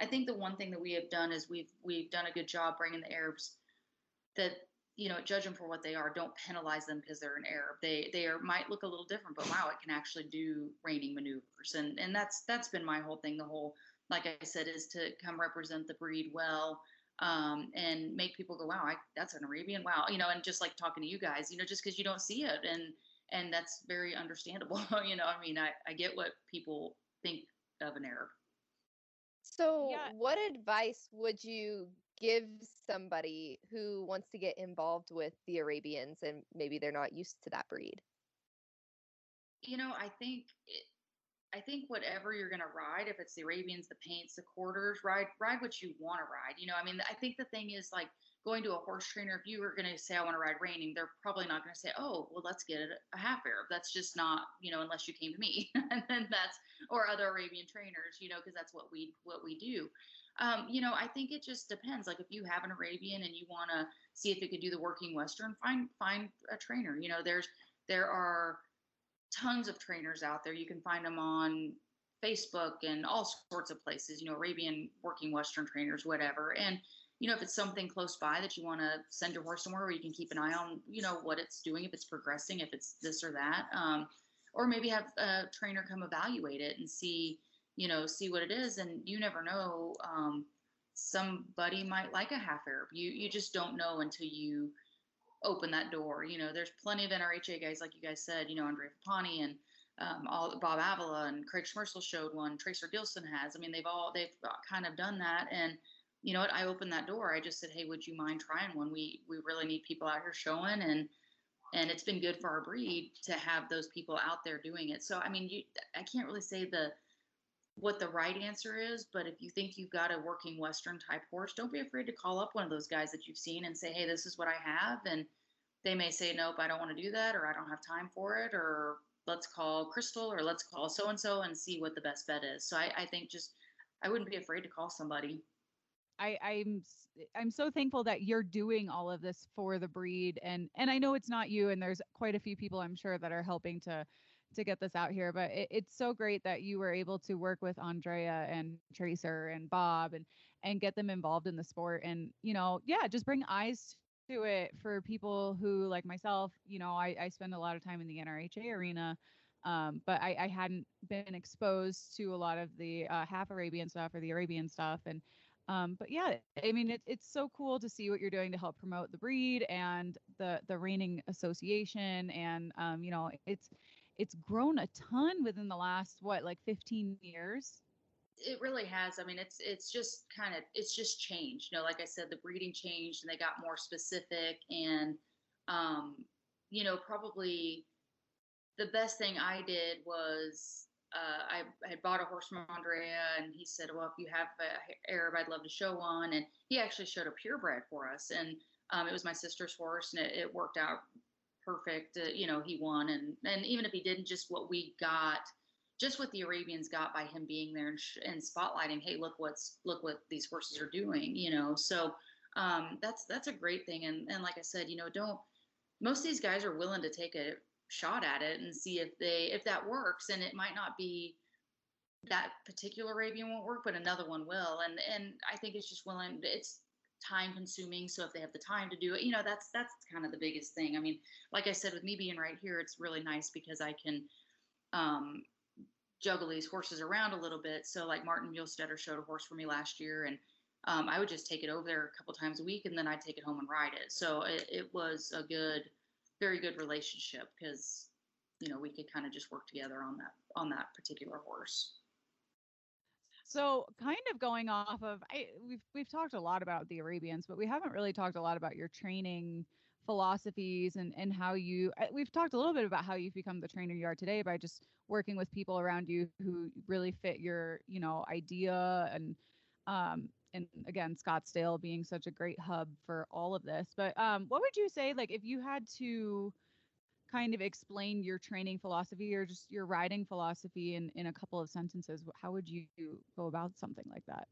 S3: I think the one thing that we have done is we've we've done a good job bringing the Arabs that you know, judge them for what they are. Don't penalize them because they're an Arab. They they are might look a little different, but wow, it can actually do reining maneuvers. And and that's that's been my whole thing. The whole, like I said, is to come represent the breed well. Um, and make people go, wow, I, that's an Arabian, wow, you know, and just like talking to you guys, you know, just because you don't see it, and and that's very understandable, you know. I mean, I I get what people think of an Arab.
S2: So, yeah. what advice would you give somebody who wants to get involved with the Arabians and maybe they're not used to that breed?
S3: You know, I think it, I think whatever you're going to ride, if it's the Arabians, the paints, the quarters, ride ride what you want to ride. You know, I mean, I think the thing is like going to a horse trainer. If you were going to say I want to ride reining, they're probably not going to say, oh, well, let's get a half Arab. That's just not, you know, unless you came to me, and then that's or other Arabian trainers, you know, because that's what we what we do. Um, you know, I think it just depends. Like if you have an Arabian and you want to see if it could do the working Western, find find a trainer. You know, there's there are tons of trainers out there. You can find them on Facebook and all sorts of places, you know, Arabian working Western trainers, whatever. And, you know, if it's something close by that you want to send your horse somewhere where you can keep an eye on, you know, what it's doing, if it's progressing, if it's this or that, um, or maybe have a trainer come evaluate it and see, you know, see what it is. And you never know, um, somebody might like a half Arab. You, you just don't know until you, open that door. You know, there's plenty of NRHA guys, like you guys said, you know, Andrea Fappani and um, all Bob Avila and Craig Schmersal showed one. Tracer Dilson has. I mean, they've all they've kind of done that. And you know what? I opened that door. I just said, hey, would you mind trying one? We we really need people out here showing and and it's been good for our breed to have those people out there doing it. So I mean, you I can't really say the what the right answer is, but if you think you've got a working Western type horse, don't be afraid to call up one of those guys that you've seen and say, hey, this is what I have. And they may say, nope, I don't want to do that, or I don't have time for it, or let's call Crystal, or let's call so and so and see what the best bet is. So I, I think just, I wouldn't be afraid to call somebody.
S1: I, I'm I'm so thankful that you're doing all of this for the breed and and I know it's not you and there's quite a few people I'm sure that are helping to to get this out here. But it, it's so great that you were able to work with Andrea and Tracer and Bob and and get them involved in the sport. And you know, yeah, just bring eyes to it for people who like myself. You know, I, I spend a lot of time in the NRHA arena. Um, but I, I hadn't been exposed to a lot of the uh, half Arabian stuff or the Arabian stuff. And um, but yeah, I mean, it, it's so cool to see what you're doing to help promote the breed and the the reining association. And um, you know, it's it's grown a ton within the last what like 15 years?
S3: It really has. I mean it's it's just kind of it's just changed. You know like i said the breeding changed and they got more specific and um you know probably the best thing i did was uh, I, I had bought a horse from Andrea, and he said, "Well, if you have a Arab, I'd love to show one." And he actually showed a purebred for us, and um, it was my sister's horse, and it, it worked out perfect. Uh, you know, he won, and and even if he didn't, just what we got, just what the Arabians got by him being there and, sh- and spotlighting. Hey, look what's look what these horses are doing. You know, so um, that's that's a great thing. And and like I said, you know, don't most of these guys are willing to take a shot at it and see if they if that works. And it might not be that particular Arabian won't work, but another one will. And and I think it's just willing. It's time consuming so if they have the time to do it you know that's that's kind of the biggest thing. I mean like i said with me being right here it's really nice because i can um, juggle these horses around a little bit. So like Martin Muehlstaetter showed a horse for me last year and um, i would just take it over there a couple times a week and then i'd take it home and ride it. So it, it was a good very good relationship because you know we could kind of just work together on that on that particular horse
S1: so, kind of going off of, I, we've we've talked a lot about the Arabians, but we haven't really talked a lot about your training philosophies and and how you. We've talked a little bit about how you've become the trainer you are today by just working with people around you who really fit your you know idea and um and again Scottsdale being such a great hub for all of this. But um, what would you say like if you had to kind of explain your training philosophy or just your riding philosophy in, in a couple of sentences, how would you go about something like that?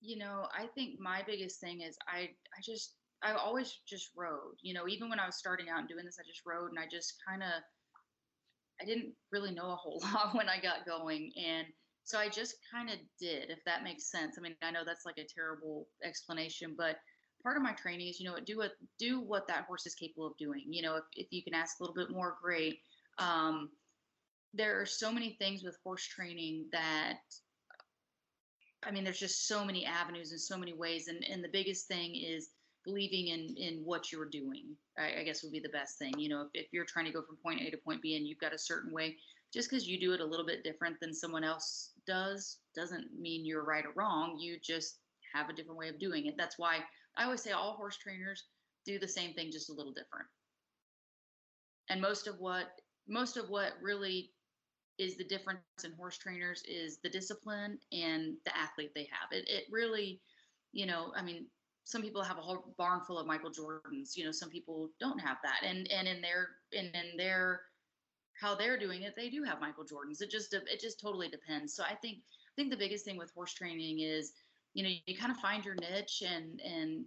S3: You know, I think my biggest thing is I I just I always just rode. You know, even when I was starting out and doing this, I just rode and I just kind of I didn't really know a whole lot when I got going and so I just kind of did, if that makes sense. I mean, I know that's like a terrible explanation, but part of my training is you know do what do what that horse is capable of doing. You know if, if you can ask a little bit more great. Um, there are so many things with horse training that i mean there's just so many avenues and so many ways. And, and the biggest thing is believing in in what you're doing I, I guess would be the best thing. You know if, if you're trying to go from point a to point b and you've got a certain way just because you do it a little bit different than someone else does doesn't mean you're right or wrong. You just have a different way of doing it. That's why I always say all horse trainers do the same thing, just a little different. And most of what most of what really is the difference in horse trainers is the discipline and the athlete they have. It it really, you know, I mean, some people have a whole barn full of Michael Jordans. You know, some people don't have that, and and in their and in their how they're doing it, they do have Michael Jordans. It just it just totally depends. So I think I think the biggest thing with horse training is, you know, you kind of find your niche and and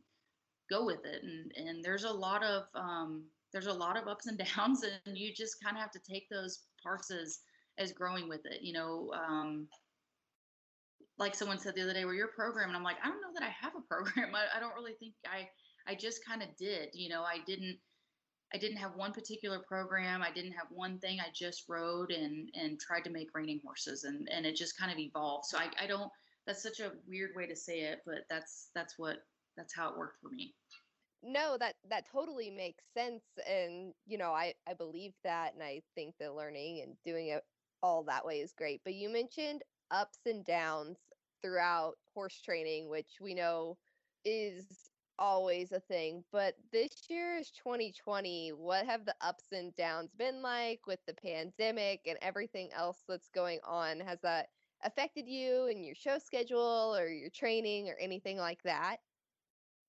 S3: go with it. And and there's a lot of um, there's a lot of ups and downs, and you just kind of have to take those parts as as growing with it. You know, um, like someone said the other day, "Well, your program," and I'm like, I don't know that I have a program. I, I don't really think I I just kind of did. You know, I didn't I didn't have one particular program. I didn't have one thing. I just rode and and tried to make reining horses, and and it just kind of evolved. So I I don't. That's such a weird way to say it, but that's that's what that's how it worked for me.
S2: No, that that totally makes sense, and you know I I believe that, and I think the learning and doing it all that way is great. But you mentioned ups and downs throughout horse training, which we know is always a thing. But this year is 2020. What have the ups and downs been like with the pandemic and everything else that's going on? Has that affected you and your show schedule or your training or anything like that?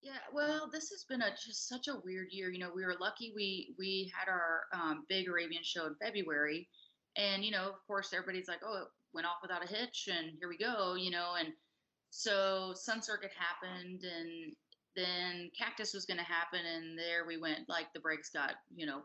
S3: Yeah, well, this has been a just such a weird year. You know, we were lucky we we had our um, big Arabian show in February, and you know, of course, everybody's like, "Oh, it went off without a hitch," and here we go. You know, and so Sun Circuit happened, and then Cactus was going to happen, and there we went. Like the brakes got you know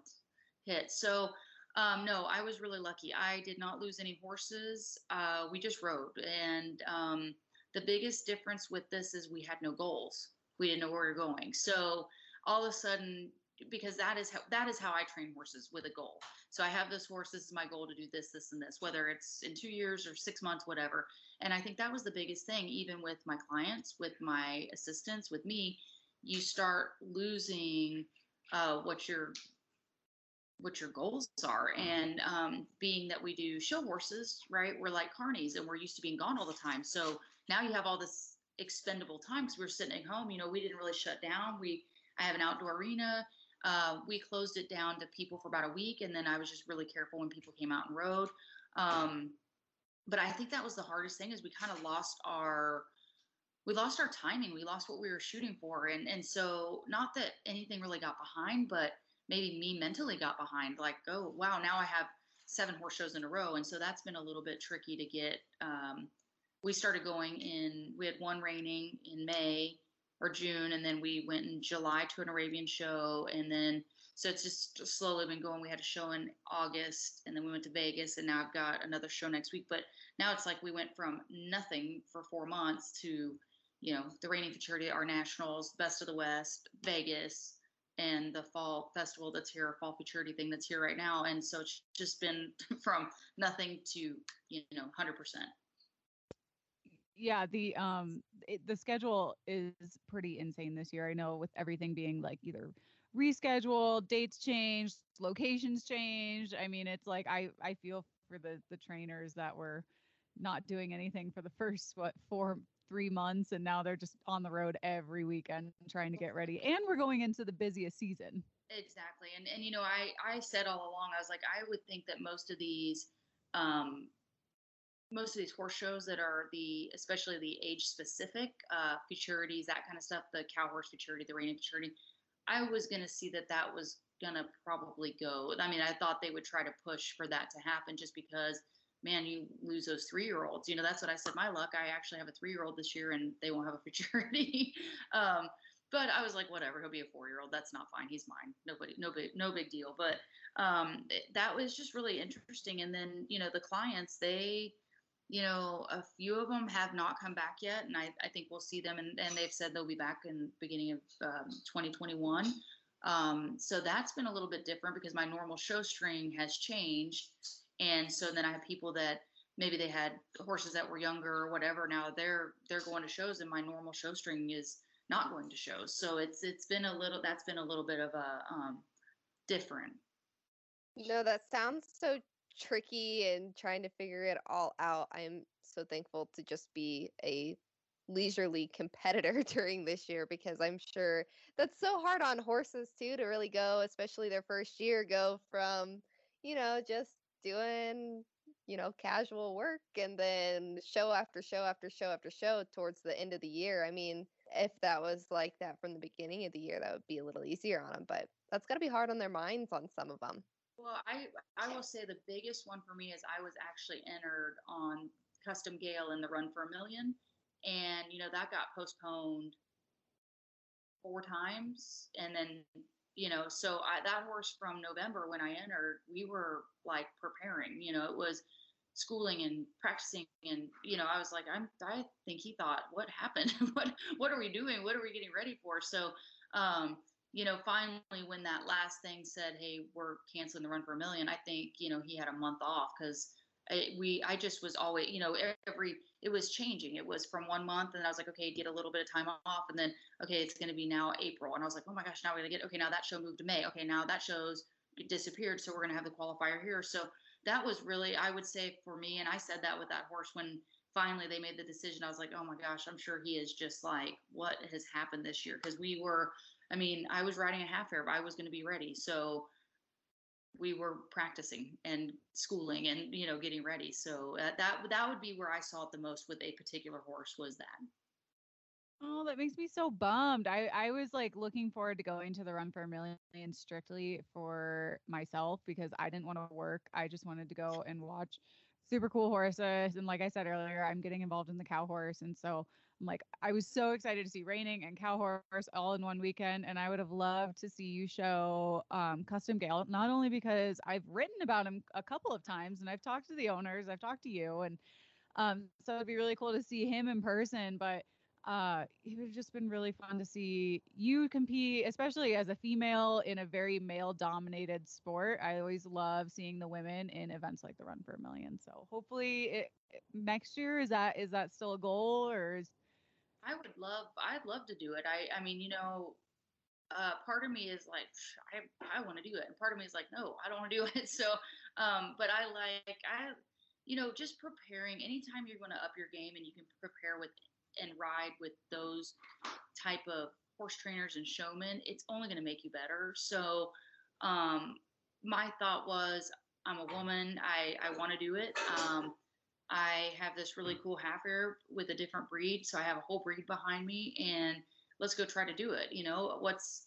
S3: hit. So um, no, I was really lucky. I did not lose any horses. Uh, we just rode, and um, the biggest difference with this is we had no goals we didn't know where we were going. So all of a sudden, because that is how that is how I train horses with a goal. So I have this horse. This is my goal to do this, this, and this, whether it's in two years or six months, whatever. And I think that was the biggest thing, even with my clients, with my assistants, with me. You start losing uh, what your what your goals are, and um, being that we do show horses, right? We're like carnies, and we're used to being gone all the time. So now you have all this expendable time because we were sitting at home. You know, we didn't really shut down. We I have an outdoor arena. Uh, we closed it down to people for about a week, and then I was just really careful when people came out and rode. Um, but I think that was the hardest thing is we kind of lost our we lost our timing. We lost what we were shooting for, and and so not that anything really got behind, but maybe me mentally got behind. Like, oh wow, now I have seven horse shows in a row, and so that's been a little bit tricky to get. Um, we started going in we had one reining in may or june and then we went in july to an arabian show and then so it's just slowly been going we had a show in august and then we went to vegas and now i've got another show next week but now it's like we went from nothing for four months to you know the reining futurity our nationals best of the west vegas and the fall festival that's here, fall futurity thing that's here right now. And so it's just been from nothing to, you know, 100%
S1: yeah the um it, the schedule is pretty insane this year i know with everything being like either rescheduled dates changed locations changed i mean it's like i i feel for the the trainers that were not doing anything for the first what four three months and now they're just on the road every weekend trying to get ready and we're going into the busiest season.
S3: Exactly and and you know i i said all along i was like i would think that most of these um most of these horse shows that are the especially the age specific uh, futurities that kind of stuff the cow horse futurity the reining futurity i was going to see that that was going to probably go i mean i thought they would try to push for that to happen just because man you lose those three year olds you know that's what i said my luck i actually have a three year old this year and they won't have a futurity um, but I was like, whatever, he'll be a four year old. That's not fine. He's mine. Nobody, no big, no big deal. But um, that was just really interesting. And then, you know, the clients, they, you know, a few of them have not come back yet, and I, I think we'll see them, and, and they've said they'll be back in beginning of um, 2021. Um, so that's been a little bit different because my normal show string has changed, and so then I have people that maybe they had horses that were younger or whatever. Now they're they're going to shows, and my normal show string is not going to shows. So it's it's been a little that's been a little bit of a um, different.
S2: No, that sounds so tricky and trying to figure it all out. I'm so thankful to just be a leisurely competitor during this year because I'm sure that's so hard on horses too to really go, especially their first year, go from, you know, just doing you know, casual work and then show after show after show after show towards the end of the year. I mean, if that was like that from the beginning of the year, that would be a little easier on them, but that's got to be hard on their minds on some of them.
S3: Well, I I will say the biggest one for me is I was actually entered on Custom Gale in the Run for a Million, and you know that got postponed four times, and then you know so I, that horse from November when I entered, we were like preparing. You know, it was schooling and practicing and you know i was like i'm i think he thought what happened what what are we doing what are we getting ready for so um you know finally when that last thing said hey we're canceling the run for a million i think you know he had a month off because we i just was always you know every it was changing it was from one month and i was like okay get a little bit of time off and then okay it's going to be now april and i was like oh my gosh now we're going to get okay now that show moved to may okay now that show's disappeared so we're going to have the qualifier here so that was really, I would say for me, and I said that with that horse when finally they made the decision. I was like, oh my gosh, I'm sure he is just like, what has happened this year? Because we were, I mean, I was riding a half Arab, I was going to be ready. So we were practicing and schooling and you know getting ready so uh, that that would be where i saw it the most with a particular horse was that
S1: Oh, that makes me so bummed. I, I was like looking forward to going to the Run for a Million strictly for myself because I didn't want to work. I just wanted to go and watch super cool horses. And like I said earlier, I'm getting involved in the cow horse. And so I'm like, I was so excited to see reining and cow horse all in one weekend. And I would have loved to see you show um, Custom Gale, not only because I've written about him a couple of times and I've talked to the owners, I've talked to you. And um, so it'd be really cool to see him in person. But uh, it would have just been really fun to see you compete, especially as a female in a very male dominated sport. I always love seeing the women in events like the Run for a Million. So hopefully it, next year is that is that still a goal or is
S3: I would love I'd love to do it. I I mean, you know, uh, part of me is like I I want to do it, and part of me is like no, I don't want to do it. So, um, but I like I, you know, just preparing. Anytime you're going to up your game and you can prepare with and ride with those type of horse trainers and showmen, it's only going to make you better. So, um, my thought was, I'm a woman. I, I want to do it. Um, I have this really cool half Arab with a different breed. So I have a whole breed behind me and let's go try to do it. You know, what's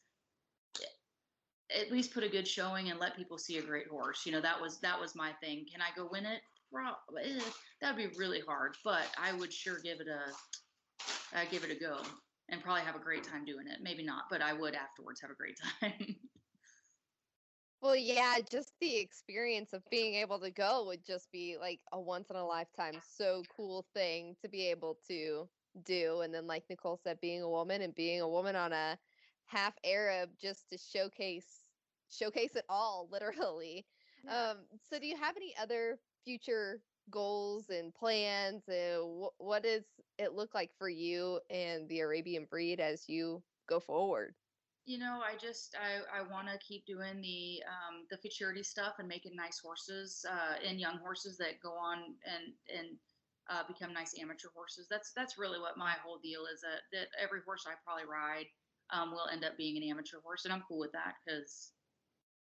S3: at least put a good showing and let people see a great horse. You know, that was, that was my thing. Can I go win it? Probably. Eh, that'd be really hard, but I would sure give it a, uh, give it a go and probably have a great time doing it. Maybe not, but I would afterwards have a great time.
S2: Well, yeah, just the experience of being able to go would just be like a once in a lifetime, so cool thing to be able to do. And then, like Nichole said, being a woman and being a woman on a half Arab just to showcase showcase it all, literally. Yeah. Um, so, do you have any other future goals and plans and wh- what does it look like for you and the arabian breed as you go forward
S3: you know i just i, I want to keep doing the um, the futurity stuff and making nice horses uh, and young horses that go on and and uh, become nice amateur horses. That's that's really what my whole deal is that, that every horse i probably ride um, will end up being an amateur horse and i'm cool with that because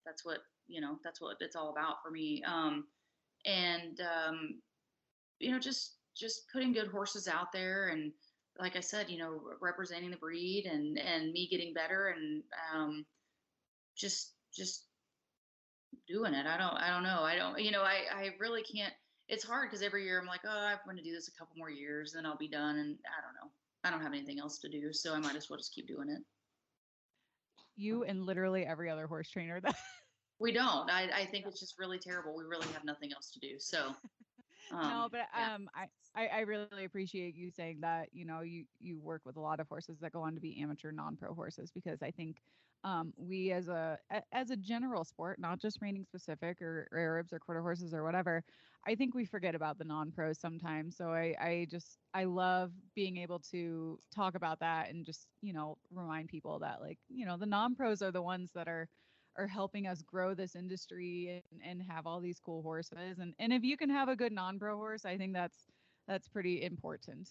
S3: that's what you know that's what it's all about for me. Um, and um, you know just just putting good horses out there and like I said, you know, representing the breed and and me getting better and um, just just doing it. I don't I don't know. I don't you know I I really can't. It's hard because every year I'm like, oh, I'm going to do this a couple more years, then I'll be done, and I don't know. I don't have anything else to do, so I might as well just keep doing it.
S1: You and literally every other horse trainer that
S3: we don't. I, I think it's just really terrible. We really have nothing else to do. So
S1: um, no, but um, I, I I really appreciate you saying that. You know, you you work with a lot of horses that go on to be amateur non-pro horses because I think um, we as a as a general sport, not just reining specific or, or Arabs or quarter horses or whatever, I think we forget about the non-pros sometimes. So I I just I love being able to talk about that and just you know remind people that like you know the non-pros are the ones that are are helping us grow this industry and, and have all these cool horses. And and if you can have a good non-pro horse, I think that's that's pretty important.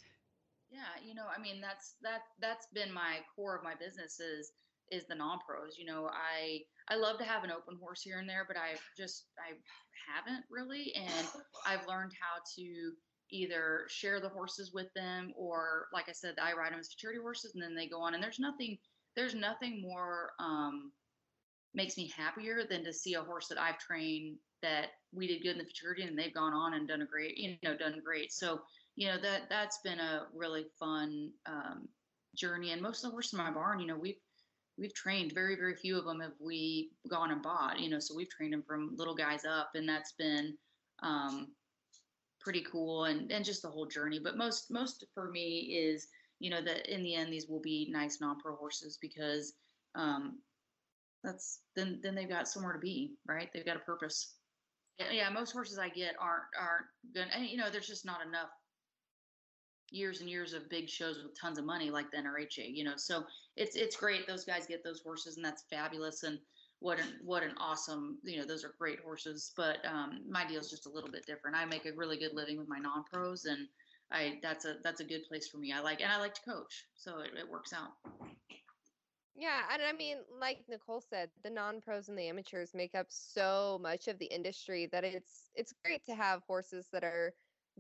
S3: Yeah, you know, I mean that's that that's been my core of my business is is the non-pros. You know, I I love to have an open horse here and there, but I just I haven't really, and I've learned how to either share the horses with them or, like I said, I ride them as futurity horses, and then they go on. And there's nothing there's nothing more um, makes me happier than to see a horse that I've trained that we did good in the futurity and they've gone on and done a great you know done great. So you know that that's been a really fun um, journey. And most of the horses in my barn, you know, we've we've trained very very few of them have we gone and bought you know so we've trained them from little guys up and that's been um, pretty cool and and just the whole journey but most most for me is you know that in the end these will be nice non-pro horses because um, that's then then they've got somewhere to be right? They've got a purpose. Yeah, most horses i get aren't aren't gonna and, you know there's just not enough years and years of big shows with tons of money like the NRHA, you know. So it's it's great those guys get those horses and that's fabulous and what an what an awesome you know those are great horses. But um, my deal is just a little bit different. I make a really good living with my non-pros and i that's a that's a good place for me. I like and i like to coach so it, it works out
S2: yeah and i mean like Nichole said the non-pros and the amateurs make up so much of the industry that it's it's great to have horses that are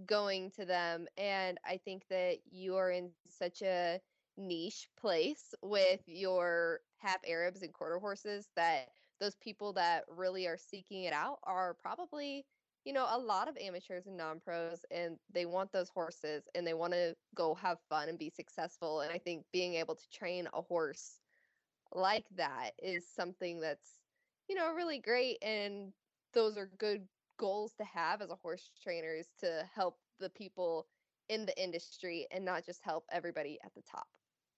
S2: going to them. And I think that you are in such a niche place with your half Arabs and quarter horses that those people that really are seeking it out are probably, you know, a lot of amateurs and non pros, and they want those horses and they want to go have fun and be successful. And I think being able to train a horse like that is something that's, you know, really great. And those are good goals to have as a horse trainer is to help the people in the industry and not just help everybody at the top.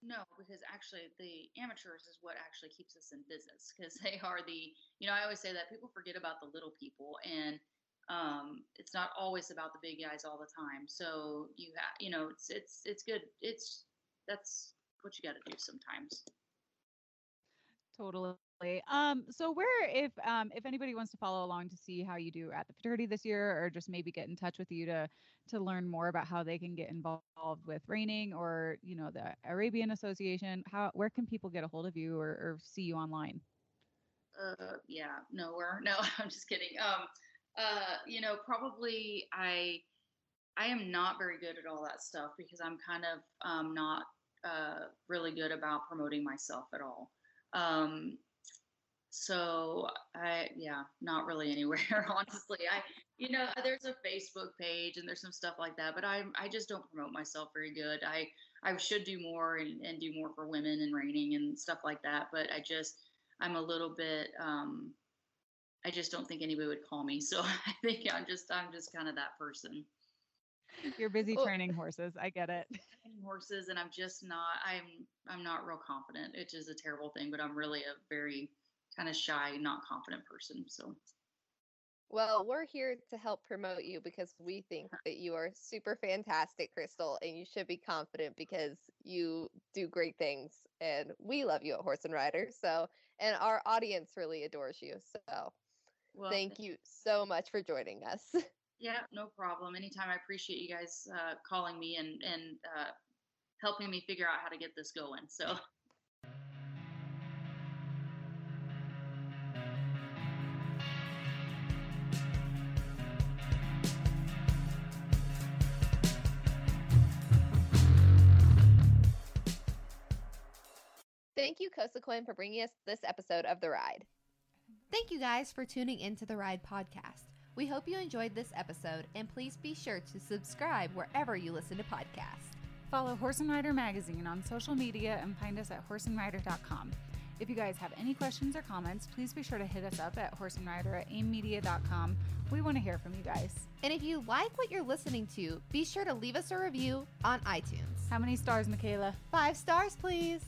S3: No, because actually the amateurs is what actually keeps us in business because they are the, you know, I always say that people forget about the little people and um, it's not always about the big guys all the time. So you have, you know, it's, it's, it's good. It's, that's what you got to do sometimes.
S1: Totally. Um, so where if um if anybody wants to follow along to see how you do at the futurity this year or just maybe get in touch with you to to learn more about how they can get involved with reining or you know the Arabian Association, how where can people get a hold of you or, or see you online?
S3: Uh yeah, nowhere. No, I'm just kidding. Um uh you know, probably I I am not very good at all that stuff because I'm kind of um not uh really good about promoting myself at all. Um, so I, yeah, not really anywhere, honestly. I, you know, there's a Facebook page and there's some stuff like that, but I, I just don't promote myself very good. I, I should do more and, and do more for women and reining and stuff like that. But I just, I'm a little bit, um, I just don't think anybody would call me. So I think I'm just, I'm just kind of that person.
S1: You're busy training horses. I get it.
S3: Horses, and I'm just not. I'm. I'm not real confident, which is a terrible thing. But I'm really a very kind of shy, not confident person. So.
S2: Well, we're here to help promote you because we think that you are super fantastic, Crystal, and you should be confident because you do great things. And we love you at Horse and Rider. So, and our audience really adores you. So, well, thank you so much for joining us.
S3: Yeah, no problem. Anytime. I appreciate you guys uh, calling me and and uh, helping me figure out how to get this going. So.
S2: Thank you, Cosequin, for bringing us this episode of The Ride.
S4: Thank you guys for tuning into The Ride podcast. We hope you enjoyed this episode, and please be sure to subscribe wherever you listen to podcasts.
S1: Follow Horse and Rider Magazine on social media and find us at horseandrider.com. If you guys have any questions or comments, please be sure to hit us up at horseandrider at aimmedia.com. We want to hear from you guys.
S4: And if you like what you're listening to, be sure to leave us a review on iTunes.
S1: How many stars, Michaela?
S4: Five stars, please.